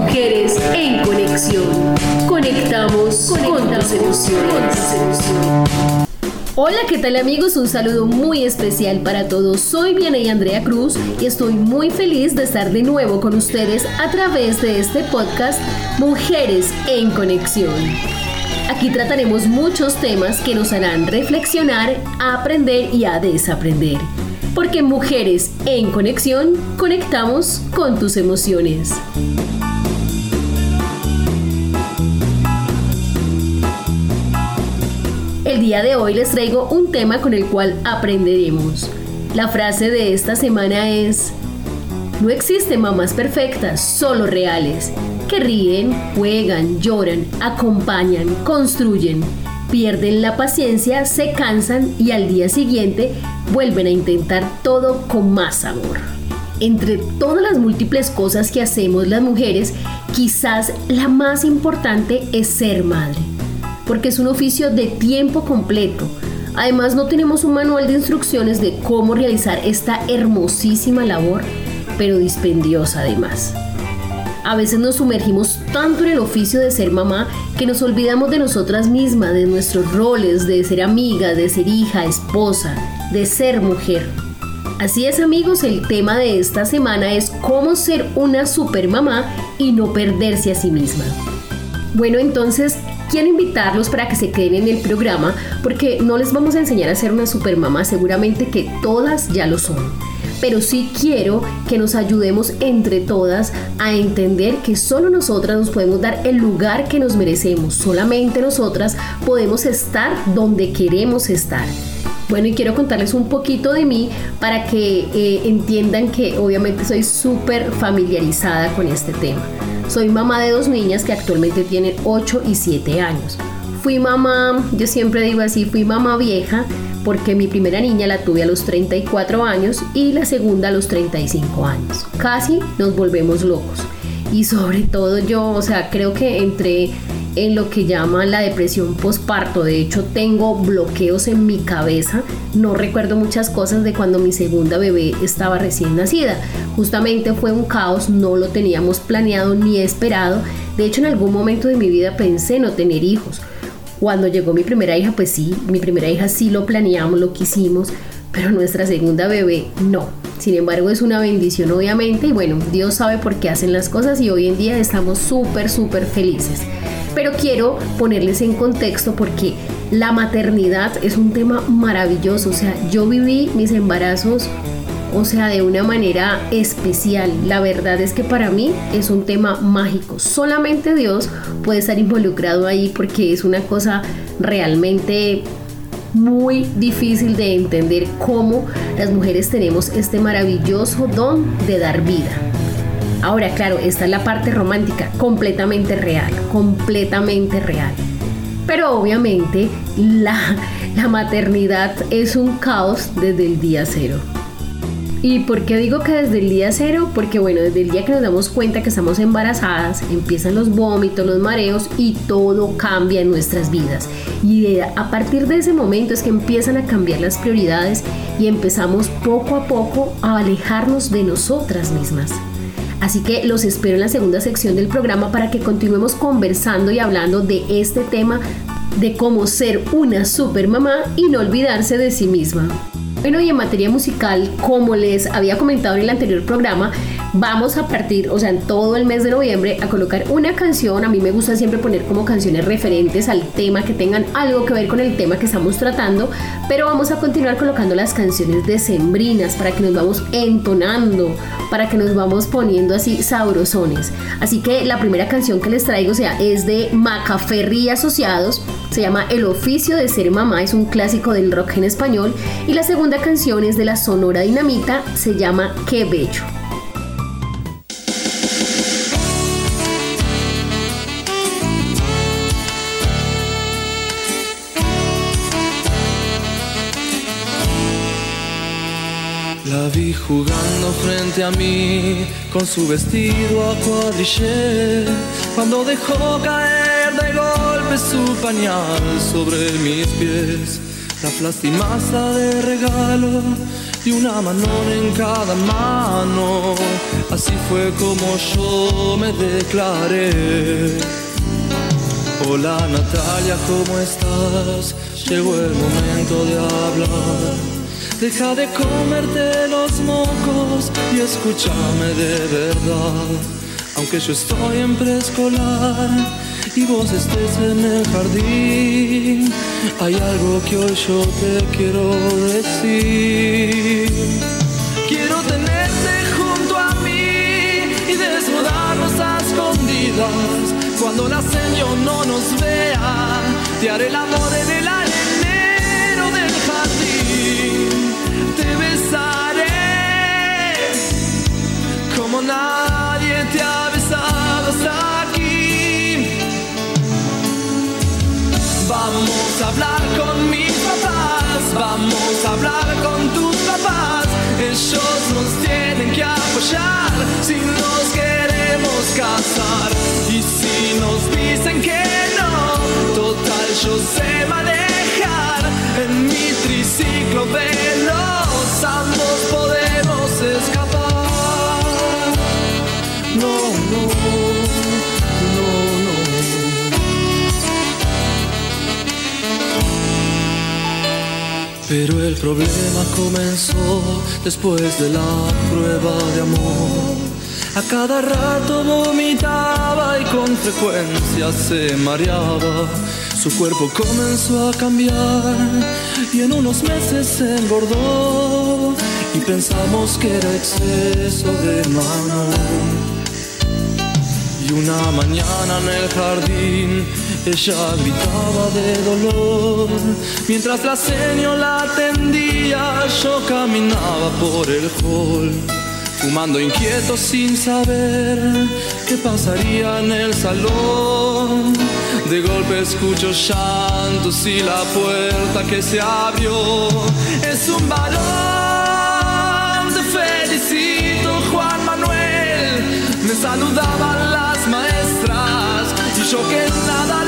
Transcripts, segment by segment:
Mujeres en conexión. Conectamos, con tus emociones. Hola, ¿qué tal amigos? Un saludo muy especial para todos. Soy y Andrea Cruz y estoy muy feliz de estar de nuevo con ustedes a través de este podcast Mujeres en Conexión. Aquí trataremos muchos temas que nos harán reflexionar, aprender y a desaprender. Porque mujeres en conexión, conectamos con tus emociones. Día de hoy les traigo un tema con el cual aprenderemos. La frase de esta semana es, no existen mamás perfectas, solo reales que ríen, juegan, lloran, acompañan, construyen, pierden la paciencia, se cansan y al día siguiente vuelven a intentar todo con más amor. Entre todas las múltiples cosas que hacemos las mujeres, quizás la más importante es ser madre, porque es un oficio de tiempo completo. Además no tenemos un manual de instrucciones de cómo realizar esta hermosísima labor, pero dispendiosa además. A veces nos sumergimos tanto en el oficio de ser mamá que nos olvidamos de nosotras mismas, de nuestros roles, de ser amiga, de ser hija, esposa, de ser mujer. Así es amigos, el tema de esta semana es cómo ser una super mamá y no perderse a sí misma. Bueno, entonces quiero invitarlos para que se queden en el programa porque no les vamos a enseñar a ser una super mamá, seguramente que todas ya lo son. Pero sí quiero que nos ayudemos entre todas a entender que solo nosotras nos podemos dar el lugar que nos merecemos, solamente nosotras podemos estar donde queremos estar. Bueno, y quiero contarles un poquito de mí para que eh, entiendan que obviamente soy súper familiarizada con este tema. Soy mamá de dos niñas que actualmente tienen 8 y 7 años. Fui mamá, yo siempre digo así, fui mamá vieja porque mi primera niña la tuve a los 34 años y la segunda a los 35 años. Casi nos volvemos locos. Y sobre todo yo, o sea, creo que entré en lo que llaman la depresión postparto. De hecho, tengo bloqueos en mi cabeza. No recuerdo muchas cosas de cuando mi segunda bebé estaba recién nacida. Justamente fue un caos, no lo teníamos planeado ni esperado. De hecho, en algún momento de mi vida pensé no tener hijos. Cuando llegó mi primera hija, pues sí, mi primera hija sí lo planeamos, lo quisimos, pero nuestra segunda bebé no. Sin embargo, es una bendición obviamente y bueno, Dios sabe por qué hacen las cosas y hoy en día estamos súper, súper felices. Pero quiero ponerles en contexto porque la maternidad es un tema maravilloso. O sea, yo viví mis embarazos o sea, de una manera especial. La verdad es que para mí es un tema mágico. Solamente Dios puede estar involucrado ahí porque es una cosa realmente muy difícil de entender cómo las mujeres tenemos este maravilloso don de dar vida. Ahora, claro, esta es la parte romántica, completamente real, completamente real. Pero obviamente la, maternidad es un caos desde el día cero. ¿Y por qué digo que desde el día cero? Porque bueno, desde el día que nos damos cuenta que estamos embarazadas, empiezan los vómitos, los mareos y todo cambia en nuestras vidas. Y a partir de ese momento es que empiezan a cambiar las prioridades y empezamos poco a poco a alejarnos de nosotras mismas. Así que los espero en la segunda sección del programa para que continuemos conversando y hablando de este tema de cómo ser una super mamá y no olvidarse de sí misma. Bueno, y en materia musical, como les había comentado en el anterior programa, vamos a partir, o sea, en todo el mes de noviembre, a colocar una canción. A mí me gusta siempre poner como canciones referentes al tema, que tengan algo que ver con el tema que estamos tratando, pero vamos a continuar colocando las canciones decembrinas para que nos vamos entonando, para que nos vamos poniendo así sabrosones. Así que la primera canción que les traigo, o sea, es de Macaferri Asociados se llama El oficio de ser mamá, es un clásico del rock en español. Y la segunda canción es de la Sonora Dinamita, se llama Qué Bello. Frente a mí con su vestido a cuadrillé cuando dejó caer de golpe su pañal sobre mis pies. La plastimaza de regalo y una mano en cada mano. Así fue como yo me declaré. Hola Natalia, ¿cómo estás? Llegó el momento de hablar. Deja de comerte los mocos y escúchame de verdad. Aunque yo estoy en preescolar y vos estés en el jardín, hay algo que hoy yo te quiero decir. Quiero tenerte junto a mí y desnudarnos a escondidas cuando la Señor no nos vea, te haré el amor en el arenero del jardín. Te besaré como nadie te ha besado hasta aquí. Vamos a hablar con mis papás, vamos a hablar con tus papás. Ellos nos tienen que apoyar si nos queremos casar. Y si nos dicen que no, total yo sé manejar en mi triciclo veloz. Pero el problema comenzó después de la prueba de amor. A cada rato vomitaba y con frecuencia se mareaba. Su cuerpo comenzó a cambiar y en unos meses se engordó. Y pensamos que era exceso de mano. Y una mañana en el jardín ella gritaba de dolor. Mientras la señora la atendía, yo caminaba por el hall. Fumando inquieto sin saber qué pasaría en el salón. De golpe escucho llantos y la puerta que se abrió es un balón. Te felicito, Juan Manuel. Me saludaban las yo que nada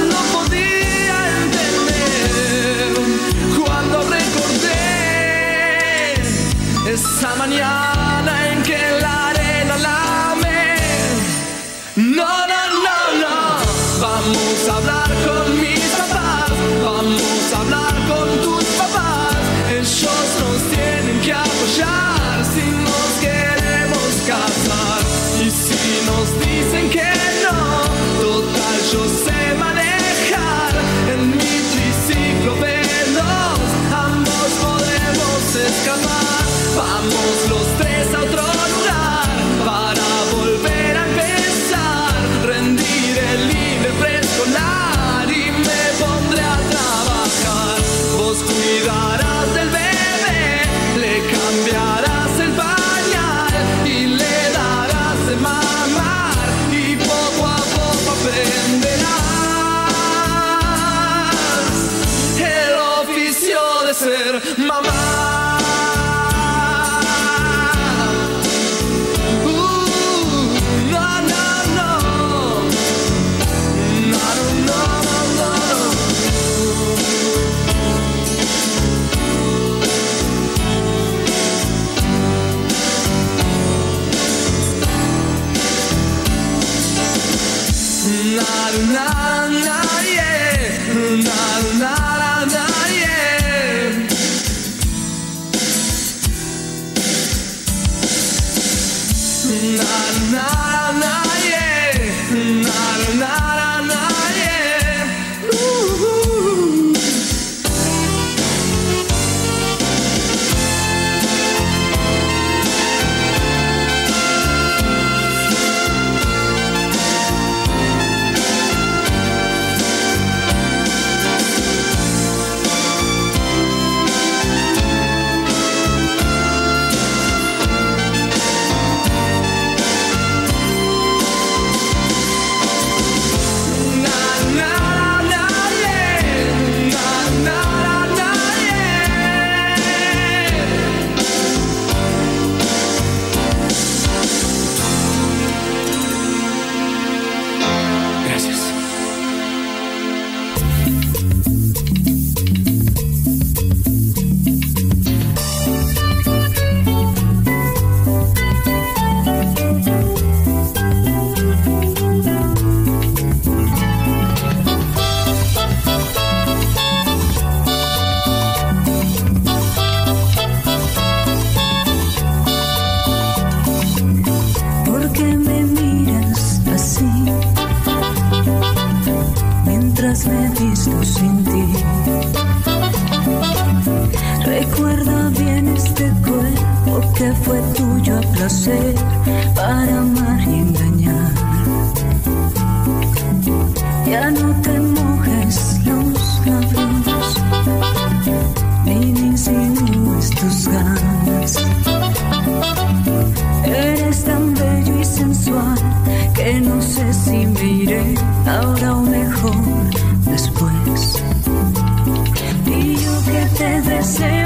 tonight. Ahora o mejor después. Y yo que te deseo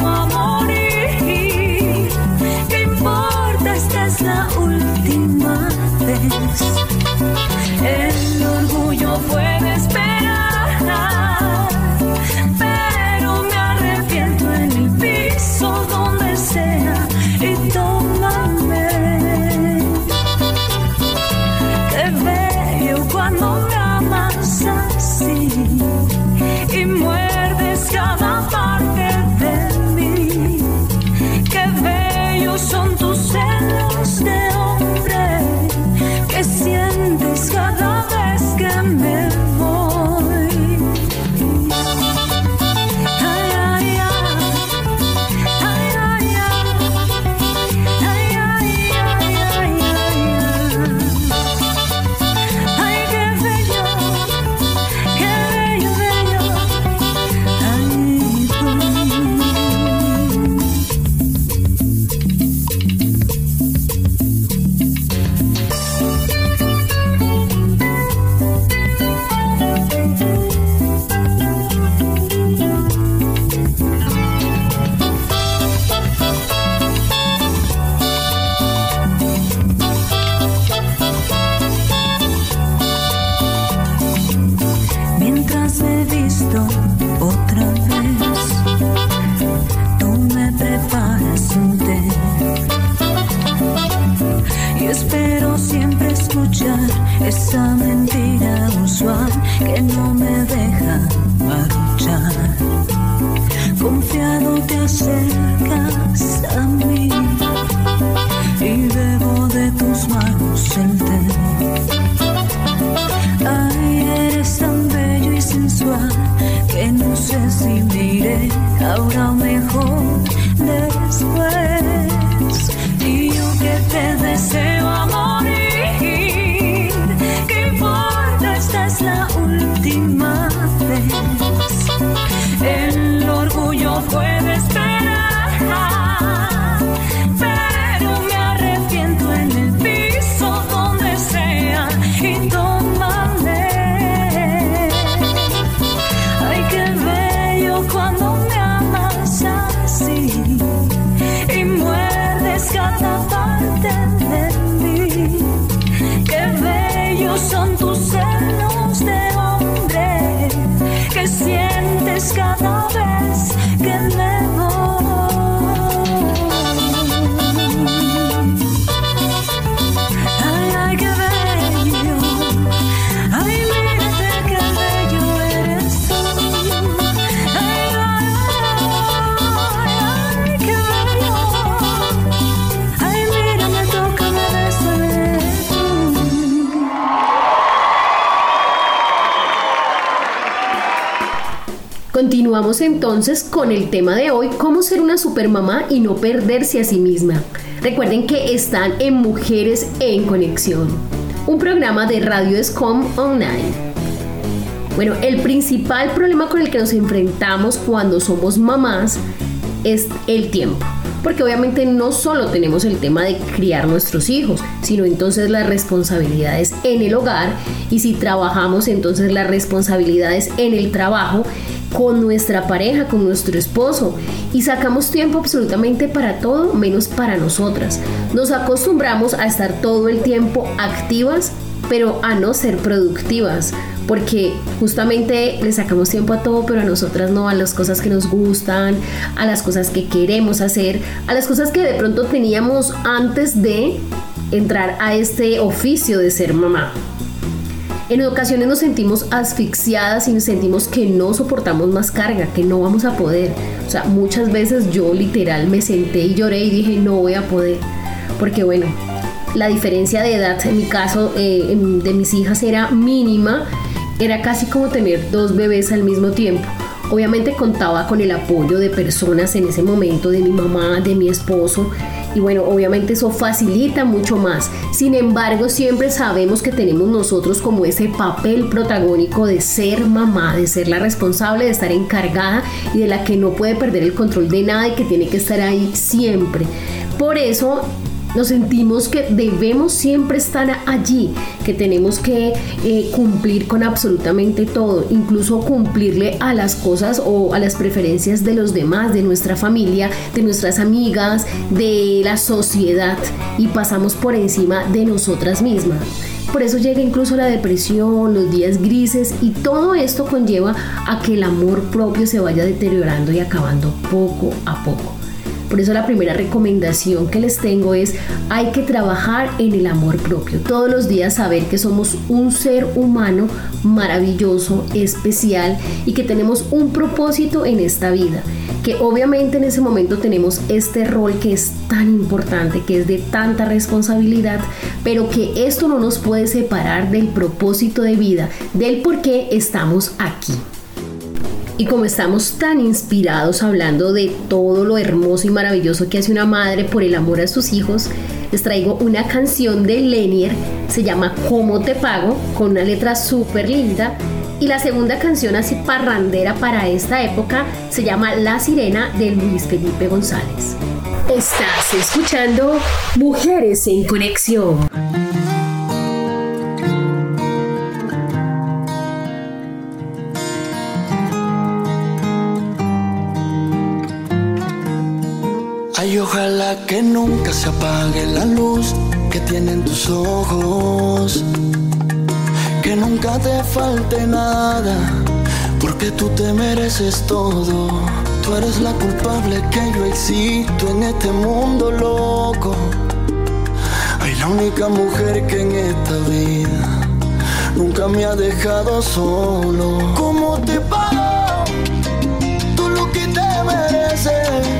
entonces con el tema de hoy, cómo ser una supermamá y no perderse a sí misma. Recuerden que están en Mujeres en Conexión, un programa de Radio Escom Online. Bueno, el principal problema con el que nos enfrentamos cuando somos mamás es el tiempo. Porque obviamente no solo tenemos el tema de criar nuestros hijos, sino entonces las responsabilidades en el hogar y si trabajamos entonces las responsabilidades en el trabajo con nuestra pareja, con nuestro esposo y sacamos tiempo absolutamente para todo menos para nosotras. Nos acostumbramos a estar todo el tiempo activas pero a no ser productivas porque justamente le sacamos tiempo a todo, pero a nosotras no, a las cosas que nos gustan, a las cosas que queremos hacer, a las cosas que de pronto teníamos antes de entrar a este oficio de ser mamá. En ocasiones nos sentimos asfixiadas y nos sentimos que no soportamos más carga, que no vamos a poder. O sea, muchas veces yo literal me senté y lloré y dije, no voy a poder. Porque bueno, la diferencia de edad en mi caso eh, de mis hijas era mínima, era casi como tener dos bebés al mismo tiempo. Obviamente contaba con el apoyo de personas en ese momento, de mi mamá, de mi esposo, y bueno, obviamente eso facilita mucho más. Sin embargo, siempre sabemos que tenemos nosotros como ese papel protagónico de ser mamá, de ser la responsable, de estar encargada y de la que no puede perder el control de nada y que tiene que estar ahí siempre. Por eso nos sentimos que debemos siempre estar allí, que tenemos que eh, cumplir con absolutamente todo, incluso cumplirle a las cosas o a las preferencias de los demás, de nuestra familia, de nuestras amigas, de la sociedad y pasamos por encima de nosotras mismas. Por eso llega incluso la depresión, los días grises y todo esto conlleva a que el amor propio se vaya deteriorando y acabando poco a poco. Por eso la primera recomendación que les tengo es hay que trabajar en el amor propio. Todos los días saber que somos un ser humano maravilloso, especial y que tenemos un propósito en esta vida. Que obviamente en ese momento tenemos este rol que es tan importante, que es de tanta responsabilidad, pero que esto no nos puede separar del propósito de vida, del por qué estamos aquí. Y como estamos tan inspirados hablando de todo lo hermoso y maravilloso que hace una madre por el amor a sus hijos, les traigo una canción de Lenier, se llama ¿Cómo te pago? con una letra súper linda. Y la segunda canción así parrandera para esta época se llama La Sirena de Luis Felipe González. Estás escuchando Mujeres en Conexión. Que nunca se apague la luz que tienen tus ojos. Que nunca te falte nada, porque tú te mereces todo. Tú eres la culpable que yo existo en este mundo loco. Hay la única mujer que en esta vida nunca me ha dejado solo. ¿Cómo te pago? Tú lo que te mereces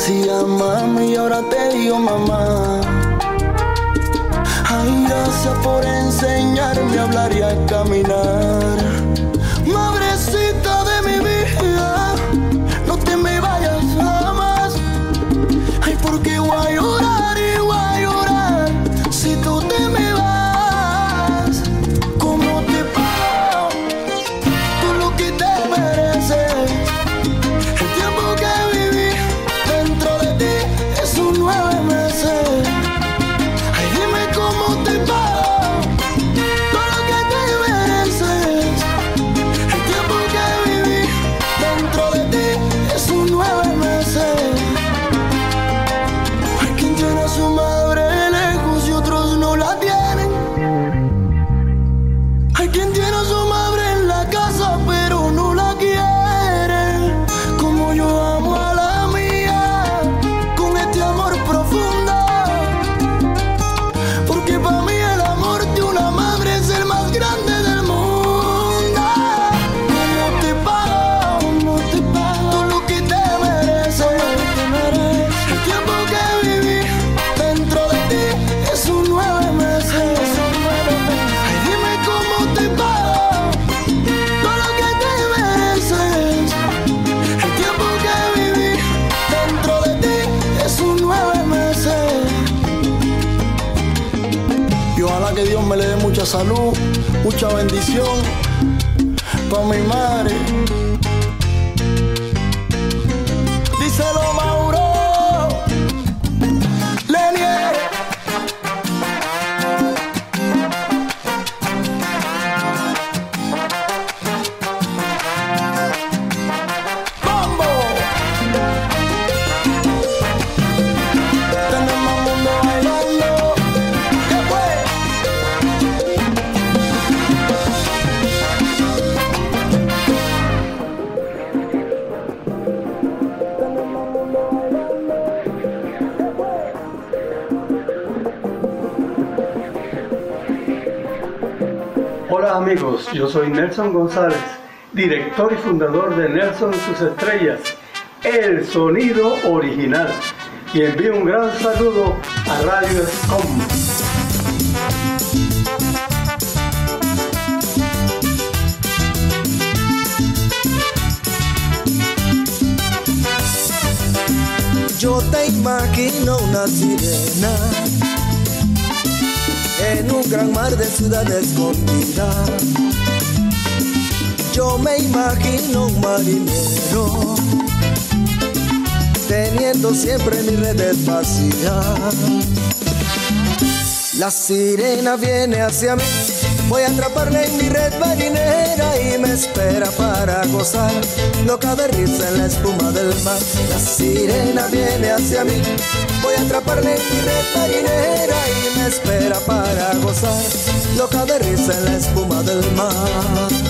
decía mami y ahora te digo mamá. Ay, gracias por enseñarme a hablar y a caminar. salud, yo soy Nelson González, director y fundador de Nelson y sus estrellas, el sonido original. Y envío un gran saludo a Radio Scom. Yo te imagino una sirena en un gran mar de ciudad escondida. Yo me imagino un marinero teniendo siempre mi red vacía. La sirena viene hacia mí, voy a atraparle en mi red marinera y me espera para gozar, loca de risa en la espuma del mar. La sirena viene hacia mí, voy a atraparle en mi red marinera y me espera para gozar, loca de risa en la espuma del mar.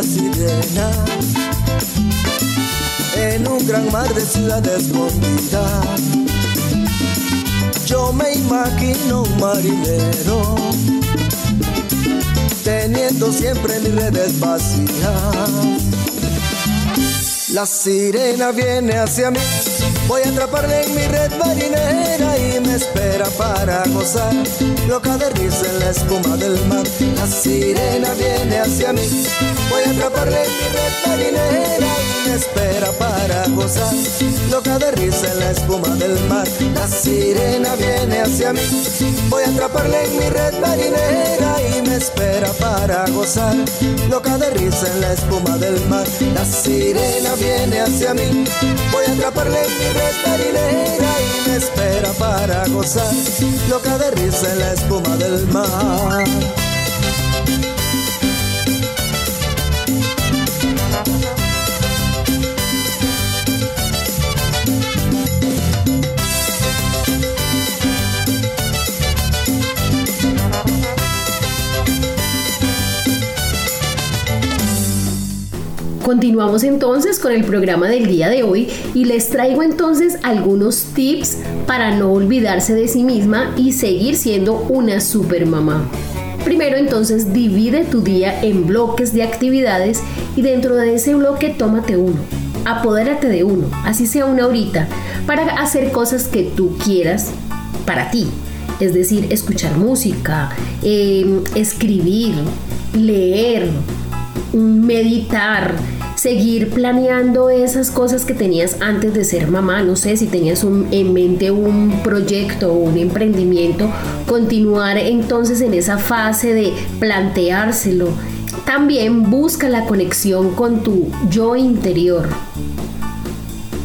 Una sirena en un gran mar de ciudad escondida. Yo me imagino marinero teniendo siempre mis redes vacías. La sirena viene hacia mí Voy a atraparle en mi red marinera y me espera para gozar. Loca de risa en la espuma del mar, la sirena viene hacia mí. Voy a atraparle mi red marinera y me espera para gozar. Loca de risa en la espuma del mar, la sirena viene hacia mí. Voy a atraparle en mi red marinera y me espera para gozar. Loca de risa en la espuma del mar, la sirena viene hacia mí. Voy a atraparle en mi red marinera y me espera para gozar, loca de risa en la espuma del mar. Continuamos entonces con el programa del día de hoy y les traigo entonces algunos tips para no olvidarse de sí misma y seguir siendo una super mamá. Primero entonces divide tu día en bloques de actividades y dentro de ese bloque tómate uno. Apodérate de uno, así sea una horita, para hacer cosas que tú quieras para ti. Es decir, escuchar música, em, escribir, leer, meditar, seguir planeando esas cosas que tenías antes de ser mamá, no sé si tenías en mente un proyecto o un emprendimiento, continuar entonces en esa fase de planteárselo. También busca la conexión con tu yo interior.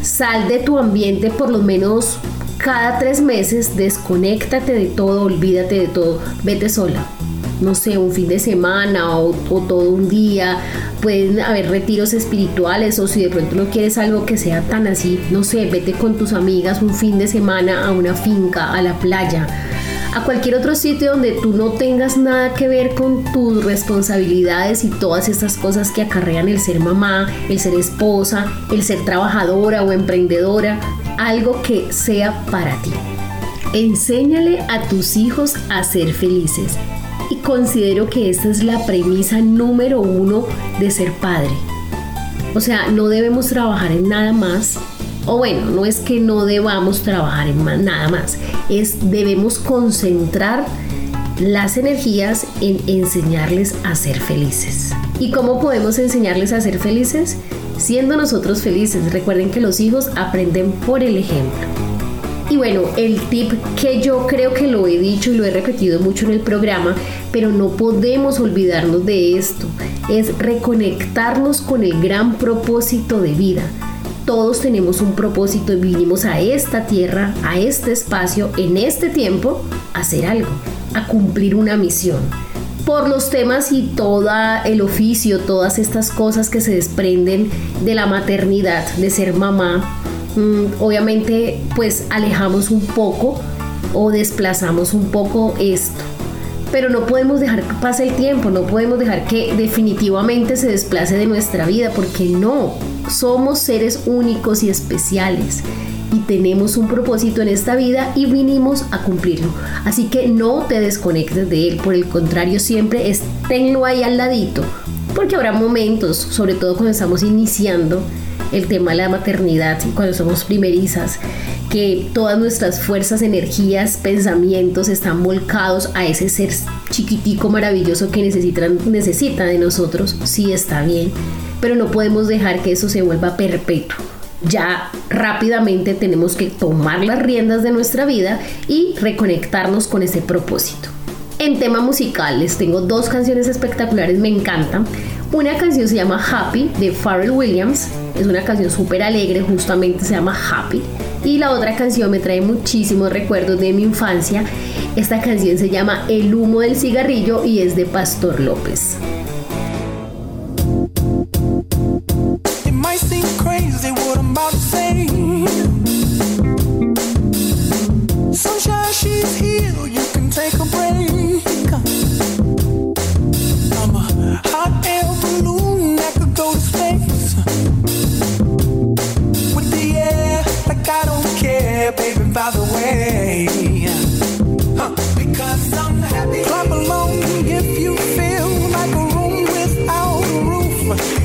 Sal de tu ambiente por lo menos cada tres meses, desconéctate de todo, olvídate de todo, vete sola no sé, un fin de semana o, todo un día, pueden haber retiros espirituales o si de pronto no quieres algo que sea tan así, no sé, vete con tus amigas un fin de semana a una finca, a la playa, a cualquier otro sitio donde tú no tengas nada que ver con tus responsabilidades y todas estas cosas que acarrean el ser mamá, el ser esposa, el ser trabajadora o emprendedora, algo que sea para ti. Enséñale a tus hijos a ser felices y considero que esta es la premisa número uno de ser padre. O sea, no debemos trabajar en nada más. O bueno, no es que no debamos trabajar en nada más. Es debemos concentrar las energías en enseñarles a ser felices. ¿Y cómo podemos enseñarles a ser felices? Siendo nosotros felices. Recuerden que los hijos aprenden por el ejemplo. Y bueno, el tip que yo creo que lo he dicho y lo he repetido mucho en el programa, pero no podemos olvidarnos de esto, es reconectarnos con el gran propósito de vida. Todos tenemos un propósito y vinimos a esta tierra, a este espacio, en este tiempo, a hacer algo, a cumplir una misión. por los temas y todo el oficio, todas estas cosas que se desprenden de la maternidad, de ser mamá, obviamente pues alejamos un poco o desplazamos un poco esto. Pero no podemos dejar que pase el tiempo, no podemos dejar que definitivamente se desplace de nuestra vida, porque no, somos seres únicos y especiales y tenemos un propósito en esta vida y vinimos a cumplirlo. Así que no te desconectes de él, por el contrario, siempre esténlo ahí al ladito, porque habrá momentos, sobre todo cuando estamos iniciando el tema de la maternidad cuando somos primerizas, que todas nuestras fuerzas, energías, pensamientos están volcados a ese ser chiquitico maravilloso que necesitan, necesita de nosotros, sí está bien, pero no podemos dejar que eso se vuelva perpetuo ya rápidamente tenemos que tomar las riendas de nuestra vida y reconectarnos con ese propósito. En tema musical les tengo dos canciones espectaculares, me encantan. Una canción se llama Happy de Pharrell Williams. Es una canción súper alegre, justamente se llama Happy. Y la otra canción me trae muchísimos recuerdos de mi infancia. Esta canción se llama El humo del cigarrillo y es de Pastor López. Yeah, baby, by the way. Huh. Because I'm happy. Clap along if you feel like a room without a roof.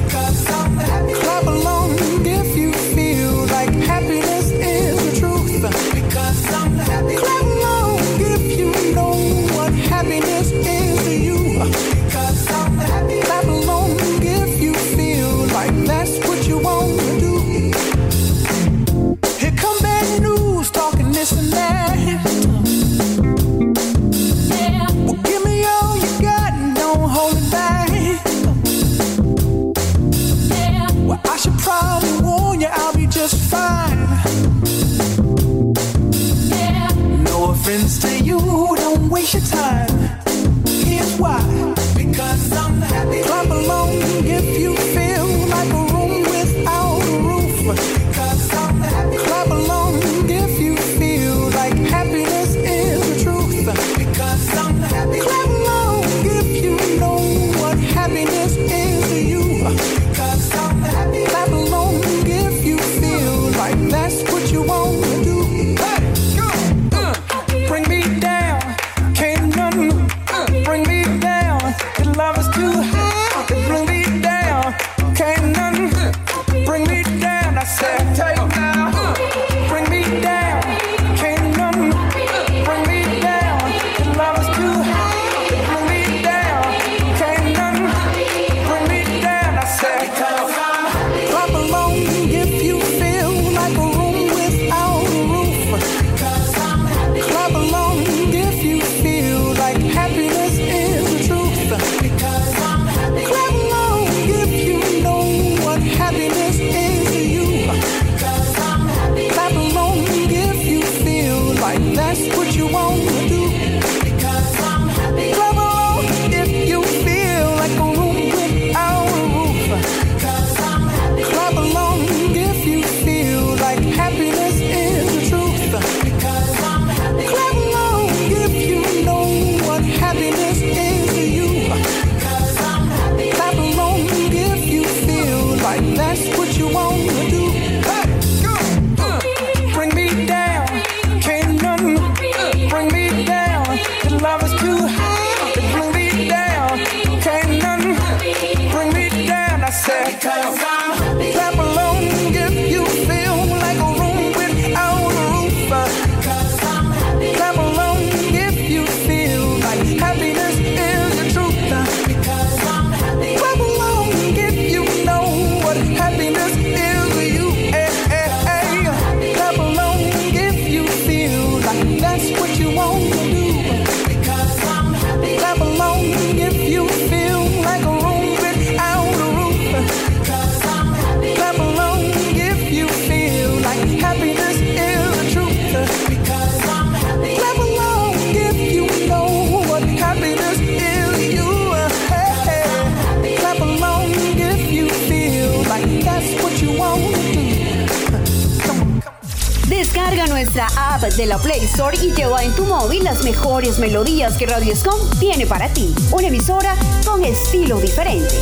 Para ti. Una emisora. Con estilo diferente.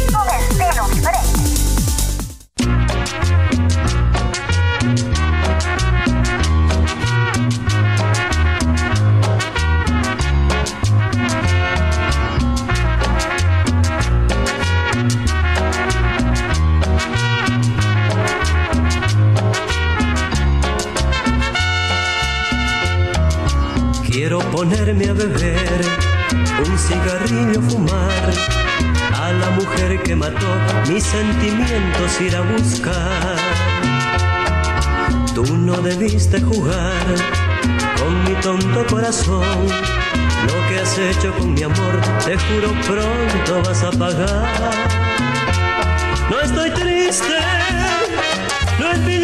Sentimientos ir a buscar. Tú no debiste jugar con mi tonto corazón, lo que has hecho con mi amor, te juro pronto vas a pagar. No estoy triste, no es mi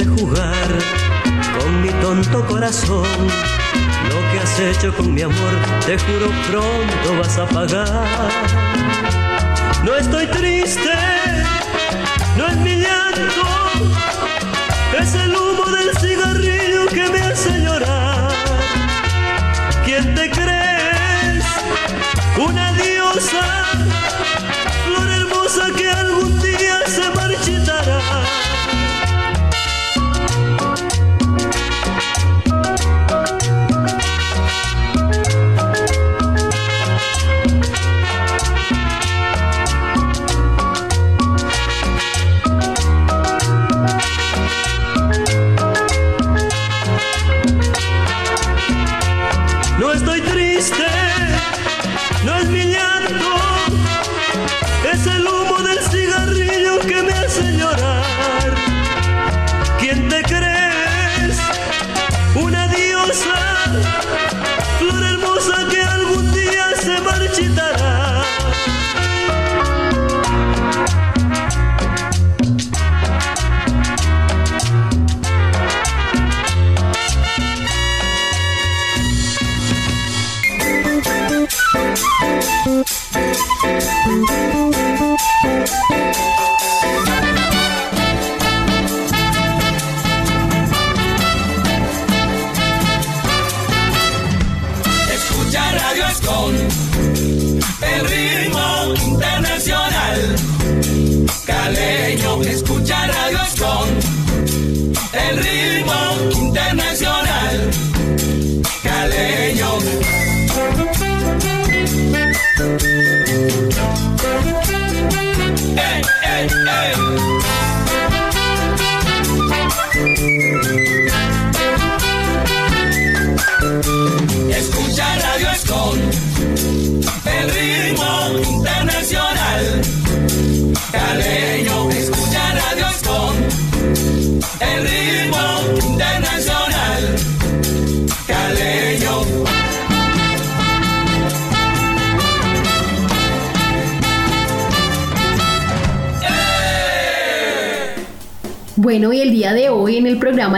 debiste jugar con mi tonto corazón, lo que has hecho con mi amor, te juro pronto vas a pagar. No estoy triste, no es mi llanto,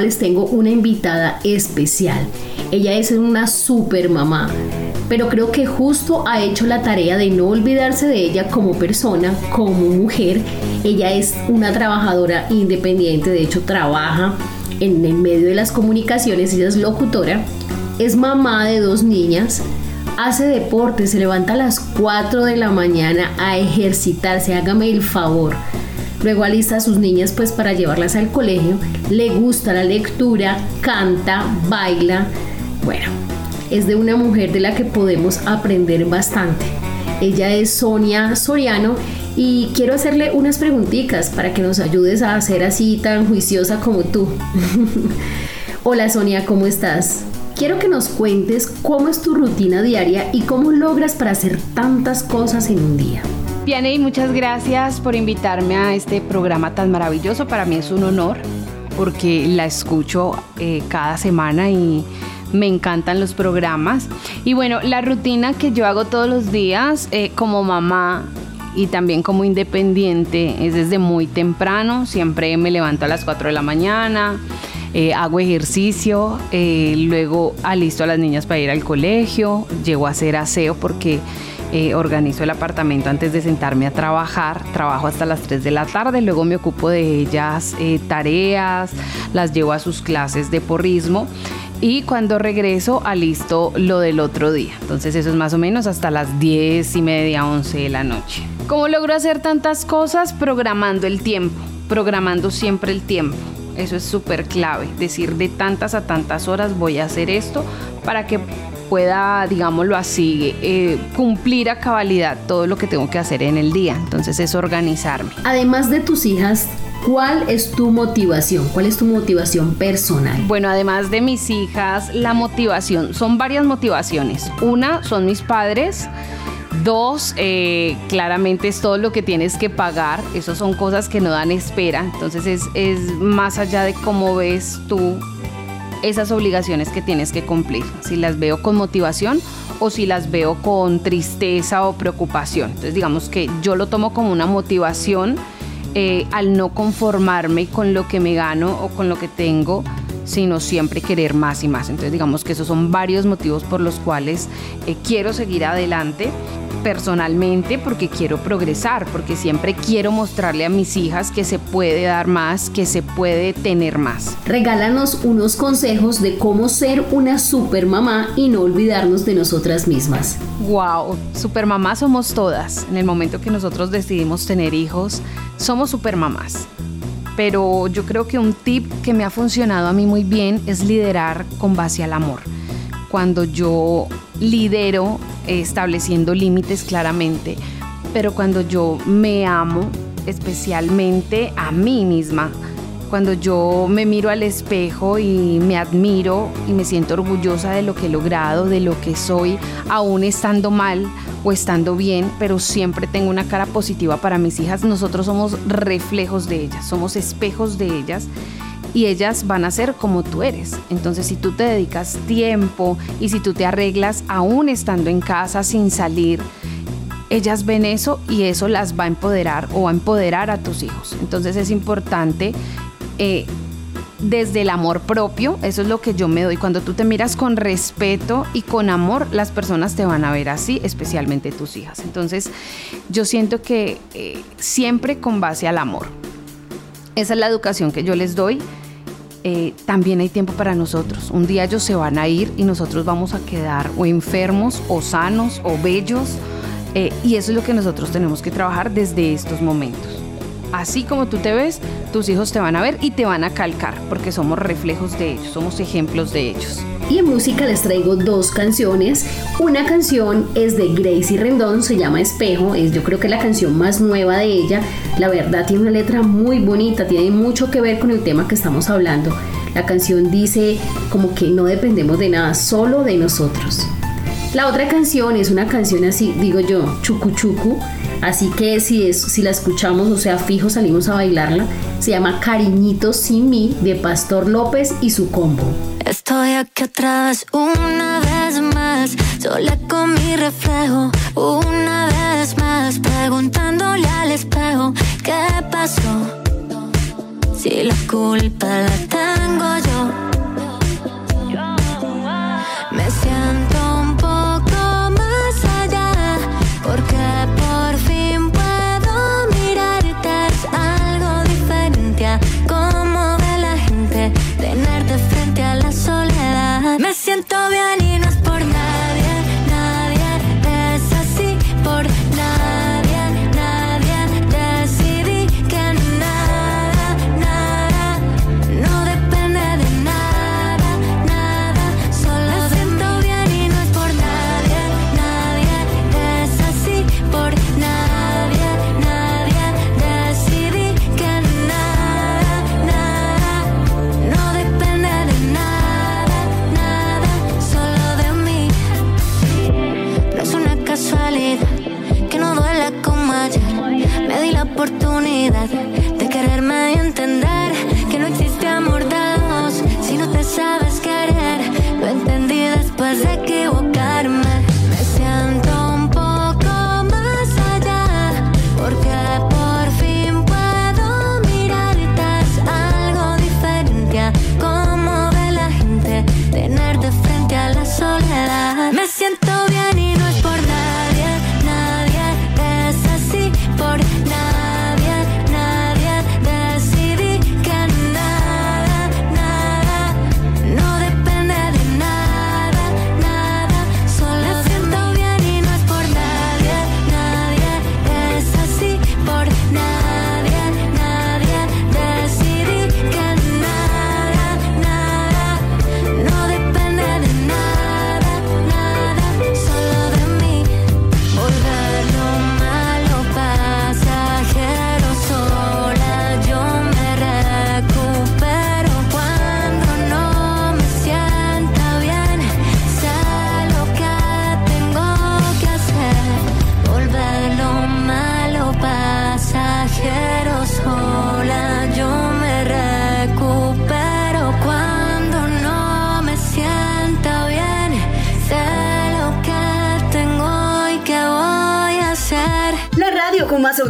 les tengo una invitada especial. Ella es una super mamá, pero creo que justo ha hecho la tarea de no olvidarse de ella como persona, como mujer. Ella es una trabajadora independiente, de hecho trabaja en el medio de las comunicaciones, ella es locutora, es mamá de dos niñas, hace deporte, se levanta a las 4 de la mañana a ejercitarse, hágame el favor Luego alista a sus niñas pues para llevarlas al colegio. Le gusta la lectura, canta, baila. Bueno, es de una mujer de la que podemos aprender bastante. Ella es Sonia Soriano y quiero hacerle unas preguntitas para que nos ayudes a ser así tan juiciosa como tú. Hola Sonia, ¿cómo estás? Quiero que nos cuentes cómo es tu rutina diaria y cómo logras para hacer tantas cosas en un día. Vianey, muchas gracias por invitarme a este programa tan maravilloso. Para mí es un honor porque la escucho eh, cada semana y me encantan los programas. Y bueno, la rutina que yo hago todos los días eh, como mamá y también como independiente es desde muy temprano. Siempre me levanto a las 4 de la mañana. Eh, hago ejercicio, luego alisto a las niñas para ir al colegio, llego a hacer aseo porque eh, organizo el apartamento antes de sentarme a trabajar, trabajo hasta las 3 de la tarde, luego me ocupo de ellas eh, tareas, las llevo a sus clases de porrismo y cuando regreso alisto lo del otro día. Entonces eso es más o menos hasta las 10 y media, 11 de la noche. ¿Cómo logro hacer tantas cosas? Programando el tiempo, programando siempre el tiempo. Eso es súper clave, decir de tantas a tantas horas voy a hacer esto para que pueda, digámoslo así, eh, cumplir a cabalidad todo lo que tengo que hacer en el día. Entonces es organizarme. Además de tus hijas, ¿Cuál es tu motivación? ¿Cuál es tu motivación personal? Bueno, además de mis hijas, la motivación, son varias motivaciones. Una son mis padres. Dos, eh, claramente es todo lo que tienes que pagar. Esas son cosas que no dan espera. Entonces es, es más allá de cómo ves tú esas obligaciones que tienes que cumplir, si las veo con motivación o si las veo con tristeza o preocupación. Entonces digamos que yo lo tomo como una motivación eh, al no conformarme con lo que me gano o con lo que tengo, sino siempre querer más y más. Entonces digamos que esos son varios motivos por los cuales eh, quiero seguir adelante personalmente porque quiero progresar, porque siempre quiero mostrarle a mis hijas que se puede dar más, que se puede tener más. Regálanos unos consejos de cómo ser una super mamá y no olvidarnos de nosotras mismas. Wow, super mamás somos todas. En el momento que nosotros decidimos tener hijos, somos super mamás. Pero yo creo que un tip que me ha funcionado a mí muy bien es liderar con base al amor. Cuando yo lidero estableciendo límites claramente, pero cuando yo me amo, especialmente a mí misma, cuando yo me miro al espejo y me admiro y me siento orgullosa de lo que he logrado, de lo que soy, aún estando mal o estando bien, pero siempre tengo una cara positiva para mis hijas, nosotros somos reflejos de ellas, somos espejos de ellas y ellas van a ser como tú eres. Entonces, si tú te dedicas tiempo y si tú te arreglas aún estando en casa sin salir, ellas ven eso y eso las va a empoderar o a empoderar a tus hijos. Entonces es importante eh, desde el amor propio, eso es lo que yo me doy. Cuando tú te miras con respeto y con amor, las personas te van a ver así, especialmente tus hijas. Entonces yo siento que eh, siempre con base al amor. Esa es la educación que yo les doy eh, también hay tiempo para nosotros. Un día ellos se van a ir y nosotros vamos a quedar o enfermos o sanos o bellos. Eh, y eso es lo que nosotros tenemos que trabajar desde estos momentos. Así como tú te ves, tus hijos te van a ver y te van a calcar, porque somos reflejos de ellos, somos ejemplos de ellos. Y en música les traigo dos canciones. Una canción es de Gracie Rendón, se llama Espejo, es yo creo que la canción más nueva de ella. La verdad tiene una letra muy bonita, tiene mucho que ver con el tema que estamos hablando. La canción dice como que no dependemos de nada, solo de nosotros. La otra canción es una canción así, digo yo, chucu chucu, así que si, es, si la escuchamos, o sea, fijo, salimos a bailarla. Se llama Cariñitos sin mí de Pastor López y su combo. Estoy aquí otra vez, una vez más, sola con mi reflejo, una vez más, preguntándole al espejo, ¿qué pasó? Si la culpa la tengo yo. Me di la oportunidad de quererme y entender que no existe amor de dos si no te sabes querer. Lo entendí después de equivocarme.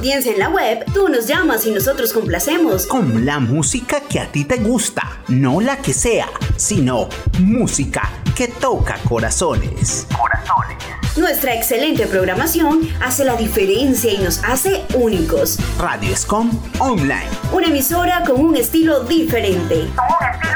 Audiencia en la web, tú nos llamas y nosotros complacemos. Con la música que a ti te gusta, no la que sea, sino música que toca corazones. Corazones. Nuestra excelente programación hace la diferencia y nos hace únicos. Radio Escom Online. Una emisora con un estilo diferente. Con un estilo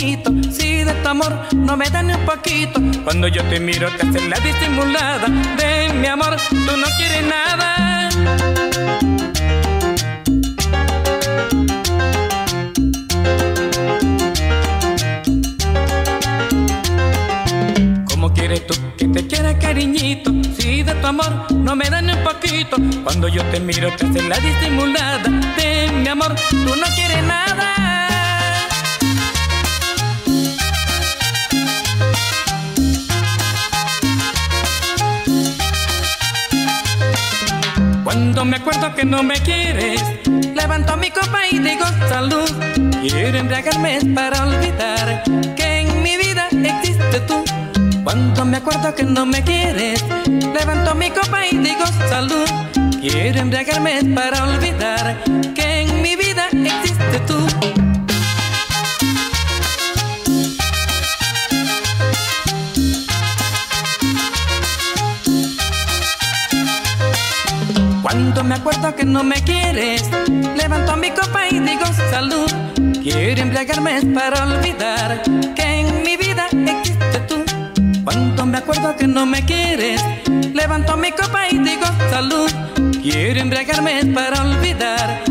Si de tu amor no me da ni un poquito. Cuando yo te miro te haces la disimulada. Ven mi amor, tú no quieres nada. ¿Cómo quieres tú que te quiera cariñito? Si de tu amor no me da ni un poquito. Cuando yo te miro te haces la disimulada. Ven mi amor, tú no quieres nada. Cuando me acuerdo que no me quieres, levanto mi copa y digo salud. Quiero embriagarme para olvidar que en mi vida existe tú. Cuando me acuerdo que no me quieres, levanto mi copa y digo salud. Quiero embriagarme para olvidar Cuando me acuerdo que no me quieres, levanto mi copa y digo salud. Quiero embriagarme para olvidar que en mi vida existe tú. Cuando me acuerdo que no me quieres, levanto mi copa y digo salud. Quiero embriagarme para olvidar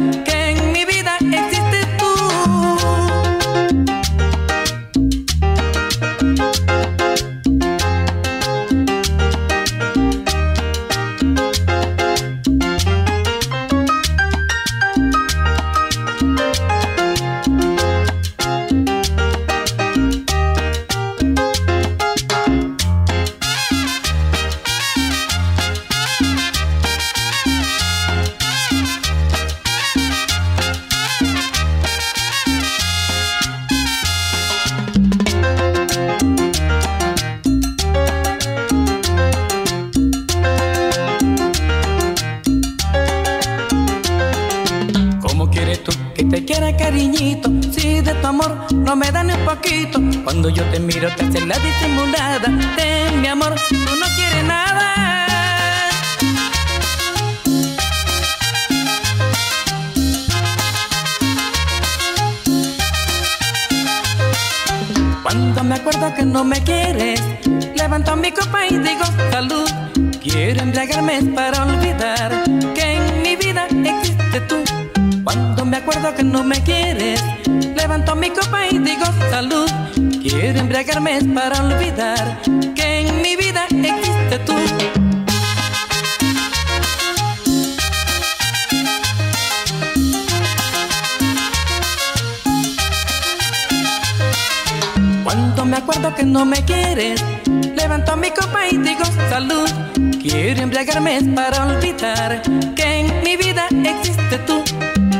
Quiero embriagarme para olvidar que en mi vida existe tú.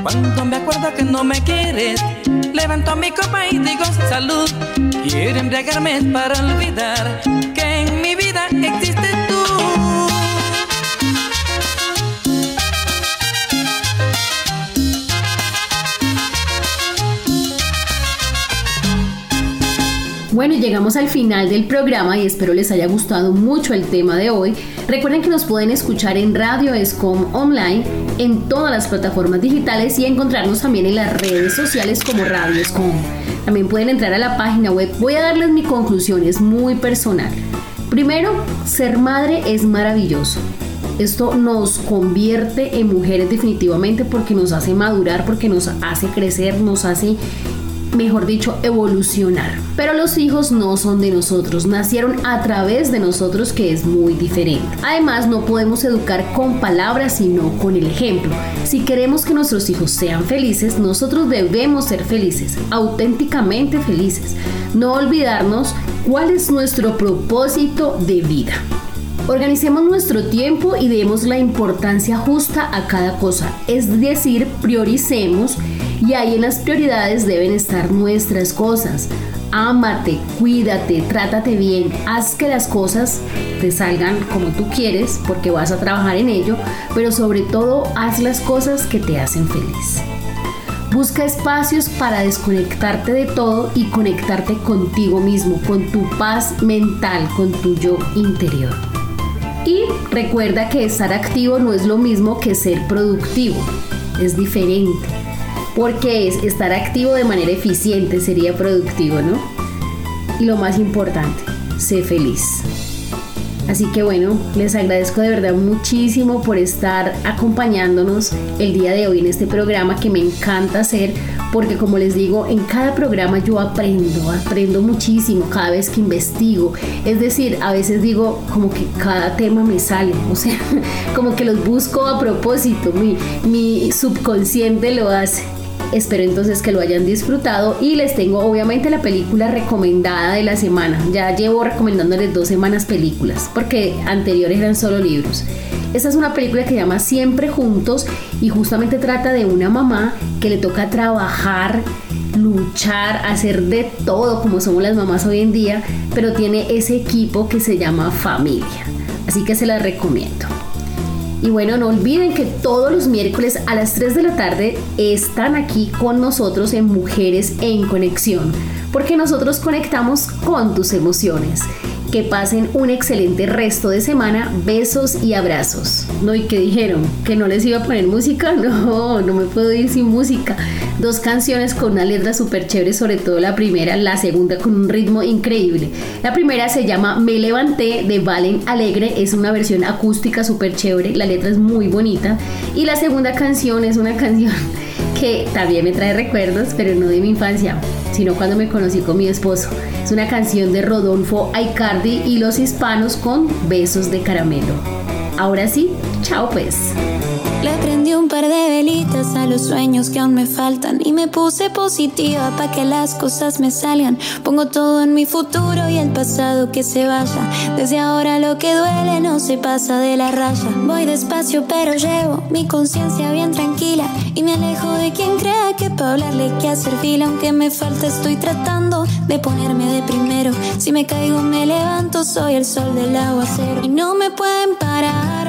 Cuando me acuerdo que no me quieres, levanto mi copa y digo salud. Quiero embriagarme para olvidar que en mi vida existe Bueno, llegamos al final del programa y espero les haya gustado mucho el tema de hoy. Recuerden que nos pueden escuchar en Radio Escom Online, en todas las plataformas digitales y encontrarnos también en las redes sociales como Radio Escom. También pueden entrar a la página web. Voy a darles mi conclusión, es muy personal. Primero, ser madre es maravilloso. Esto nos convierte en mujeres definitivamente porque nos hace madurar, porque nos hace crecer, nos hace mejor dicho, evolucionar. Pero los hijos no son de nosotros, nacieron a través de nosotros que es muy diferente. Además, no podemos educar con palabras, sino con el ejemplo. Si queremos que nuestros hijos sean felices, nosotros debemos ser felices, auténticamente felices. No olvidarnos cuál es nuestro propósito de vida. Organicemos nuestro tiempo y demos la importancia justa a cada cosa, es decir, prioricemos y ahí en las prioridades deben estar nuestras cosas. Ámate, cuídate, trátate bien, haz que las cosas te salgan como tú quieres porque vas a trabajar en ello, pero sobre todo haz las cosas que te hacen feliz. Busca espacios para desconectarte de todo y conectarte contigo mismo, con tu paz mental, con tu yo interior. Y recuerda que estar activo no es lo mismo que ser productivo, es diferente, porque es estar activo de manera eficiente, sería productivo, ¿no? Y lo más importante, sé feliz. Así que bueno, les agradezco de verdad muchísimo por estar acompañándonos el día de hoy en este programa que me encanta hacer porque como les digo, en cada programa yo aprendo, aprendo muchísimo cada vez que investigo. Es decir, a veces digo como que cada tema me sale, o sea, como que los busco a propósito, mi, mi subconsciente lo hace. Espero entonces que lo hayan disfrutado y les tengo obviamente la película recomendada de la semana. Ya llevo recomendándoles dos semanas películas porque anteriores eran solo libros. Esta es una película que se llama Siempre Juntos y justamente trata de una mamá que le toca trabajar, luchar, hacer de todo como somos las mamás hoy en día, pero tiene ese equipo que se llama familia. Así que se la recomiendo. Y bueno, no olviden que todos los miércoles a las 3 de la tarde están aquí con nosotros en Mujeres en Conexión, porque nosotros conectamos con tus emociones. Que pasen un excelente resto de semana. Besos y abrazos. No, ¿y qué dijeron? ¿Que no les iba a poner música? No, no me puedo ir sin música. Dos canciones con una letra súper chévere, sobre todo la primera, la segunda con un ritmo increíble. La primera se llama Me Levanté de Valen Alegre, es una versión acústica súper chévere, la letra es muy bonita. Y la segunda canción es una canción que también me trae recuerdos, pero no de mi infancia, sino cuando me conocí con mi esposo. Es una canción de Rodolfo Aicardi y los hispanos con besos de caramelo. Ahora sí, chao pues. Le prendí un par de velitas a los sueños que aún me faltan y me puse positiva para que las cosas me salgan. Pongo todo en mi futuro y el pasado que se vaya. Desde ahora lo que duele no se pasa de la raya. Voy despacio pero llevo mi conciencia bien tranquila y me alejo de quien crea que para hablarle que hacer fila. Aunque me falta estoy tratando de ponerme de primero. Si me caigo me levanto, soy el sol del aguacero y no me pueden parar.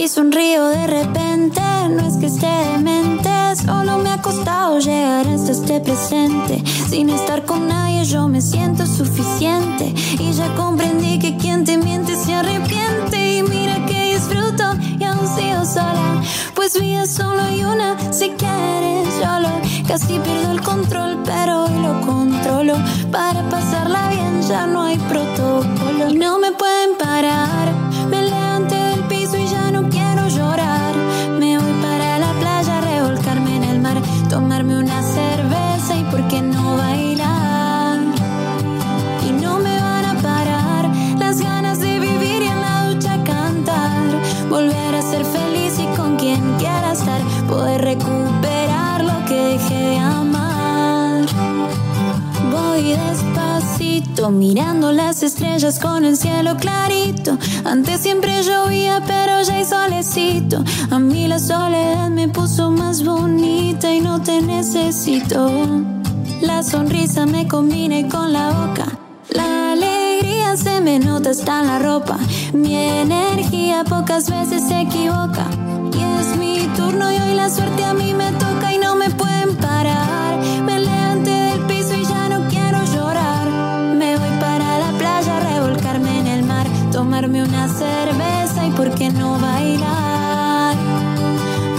Si sonrío de repente, no es que esté demente, solo me ha costado llegar hasta este presente. Sin estar con nadie yo me siento suficiente. Y ya comprendí que quien te miente se arrepiente. Y mira que disfruto y aún sigo sola, pues vida solo hay una, si quieres solo, casi pierdo el control pero hoy lo controlo, para pasarla bien ya no hay protocolo. Y no me pueden parar, mirando las estrellas con el cielo clarito. Antes siempre llovía, pero ya hay solecito. A mí la soledad me puso más bonita y no te necesito. La sonrisa me combina con la boca. La alegría se me nota hasta en la ropa. Mi energía pocas veces se equivoca. Y es mi turno y hoy la suerte a mí me toca una cerveza y por qué no bailar.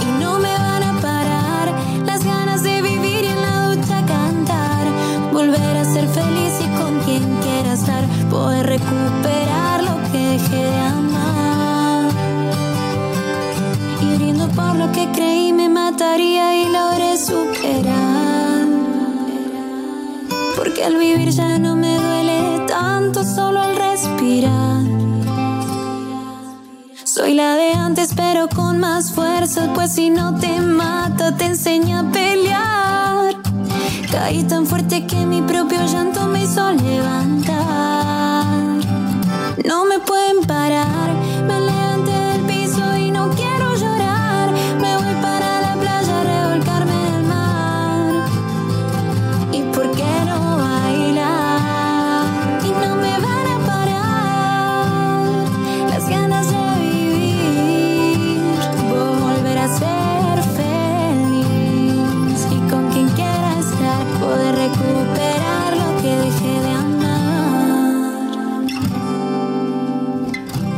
Y no me van a parar las ganas de vivir y en la ducha cantar, volver a ser feliz y con quien quiera estar, poder recuperar lo que dejé de amar. Y brindo por lo que creí me mataría y logré superar. Porque al vivir ya no me duele tanto solo al respirar. La de antes pero con más fuerza, pues si no te mata te enseña a pelear. Caí tan fuerte que mi propio llanto me hizo levantar. No me pueden parar,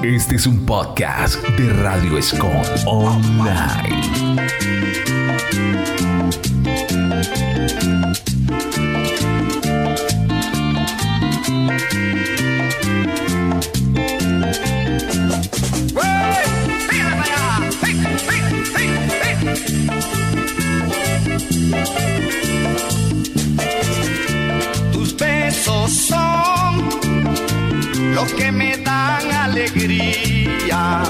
Este es un podcast de Radio Escon Online. Tus besos son lo que me dan alegría.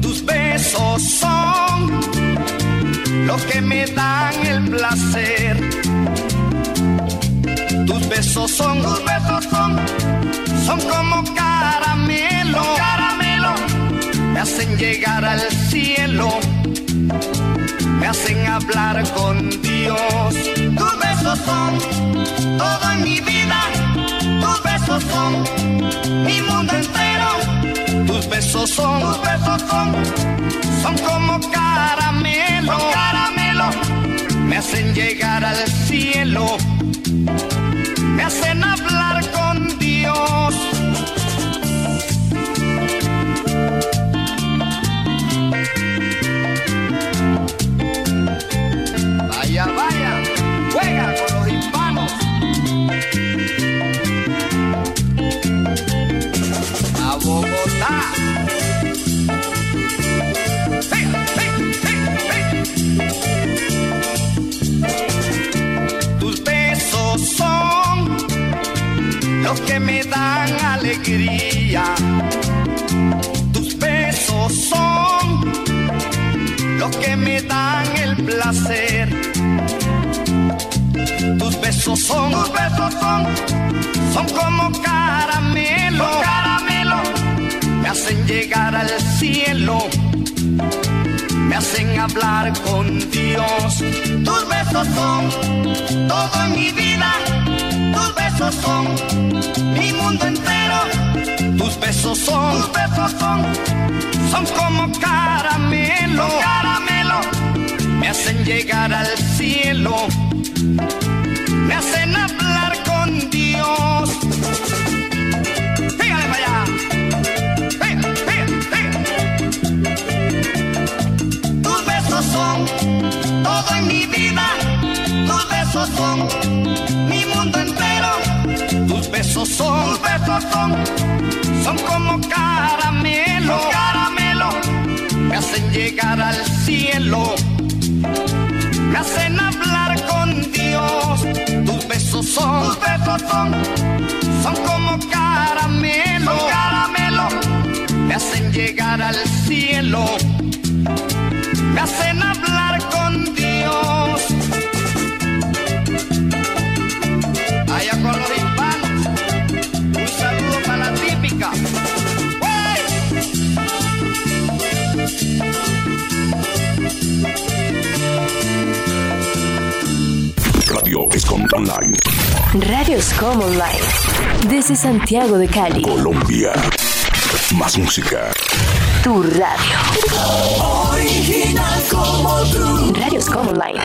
Tus besos son lo que me dan el placer. Tus besos son, tus besos son, son como caramelo, caramelo. Me hacen llegar al cielo, me hacen hablar con Dios. Tus besos son todo en mi vida. Tus besos son mi mundo entero. Tus besos son, tus besos son, son como caramelo, caramelo. Me hacen llegar al cielo, me hacen hablar los que me dan alegría. Tus besos son los que me dan el placer. Tus besos son, tus besos son, son como caramelo, caramelo. Me hacen llegar al cielo, me hacen hablar con Dios. Tus besos son todo en mi vida, tus besos son mi mundo entero. Tus besos son, tus besos son, son como caramelo, caramelo, me hacen llegar al cielo, me hacen hablar con Dios. Fíjale allá. Tus besos son todo en mi vida, tus besos son besos son, tus besos son, son como caramelo, caramelo, me hacen llegar al cielo, me hacen hablar con Dios. Tus besos son, tus besos son, son como caramelo, caramelo, me hacen llegar al cielo, me hacen hablar Online. Radio Scom Online. Desde Santiago de Cali. Colombia. Más música. Tu radio. Original como tú. Online.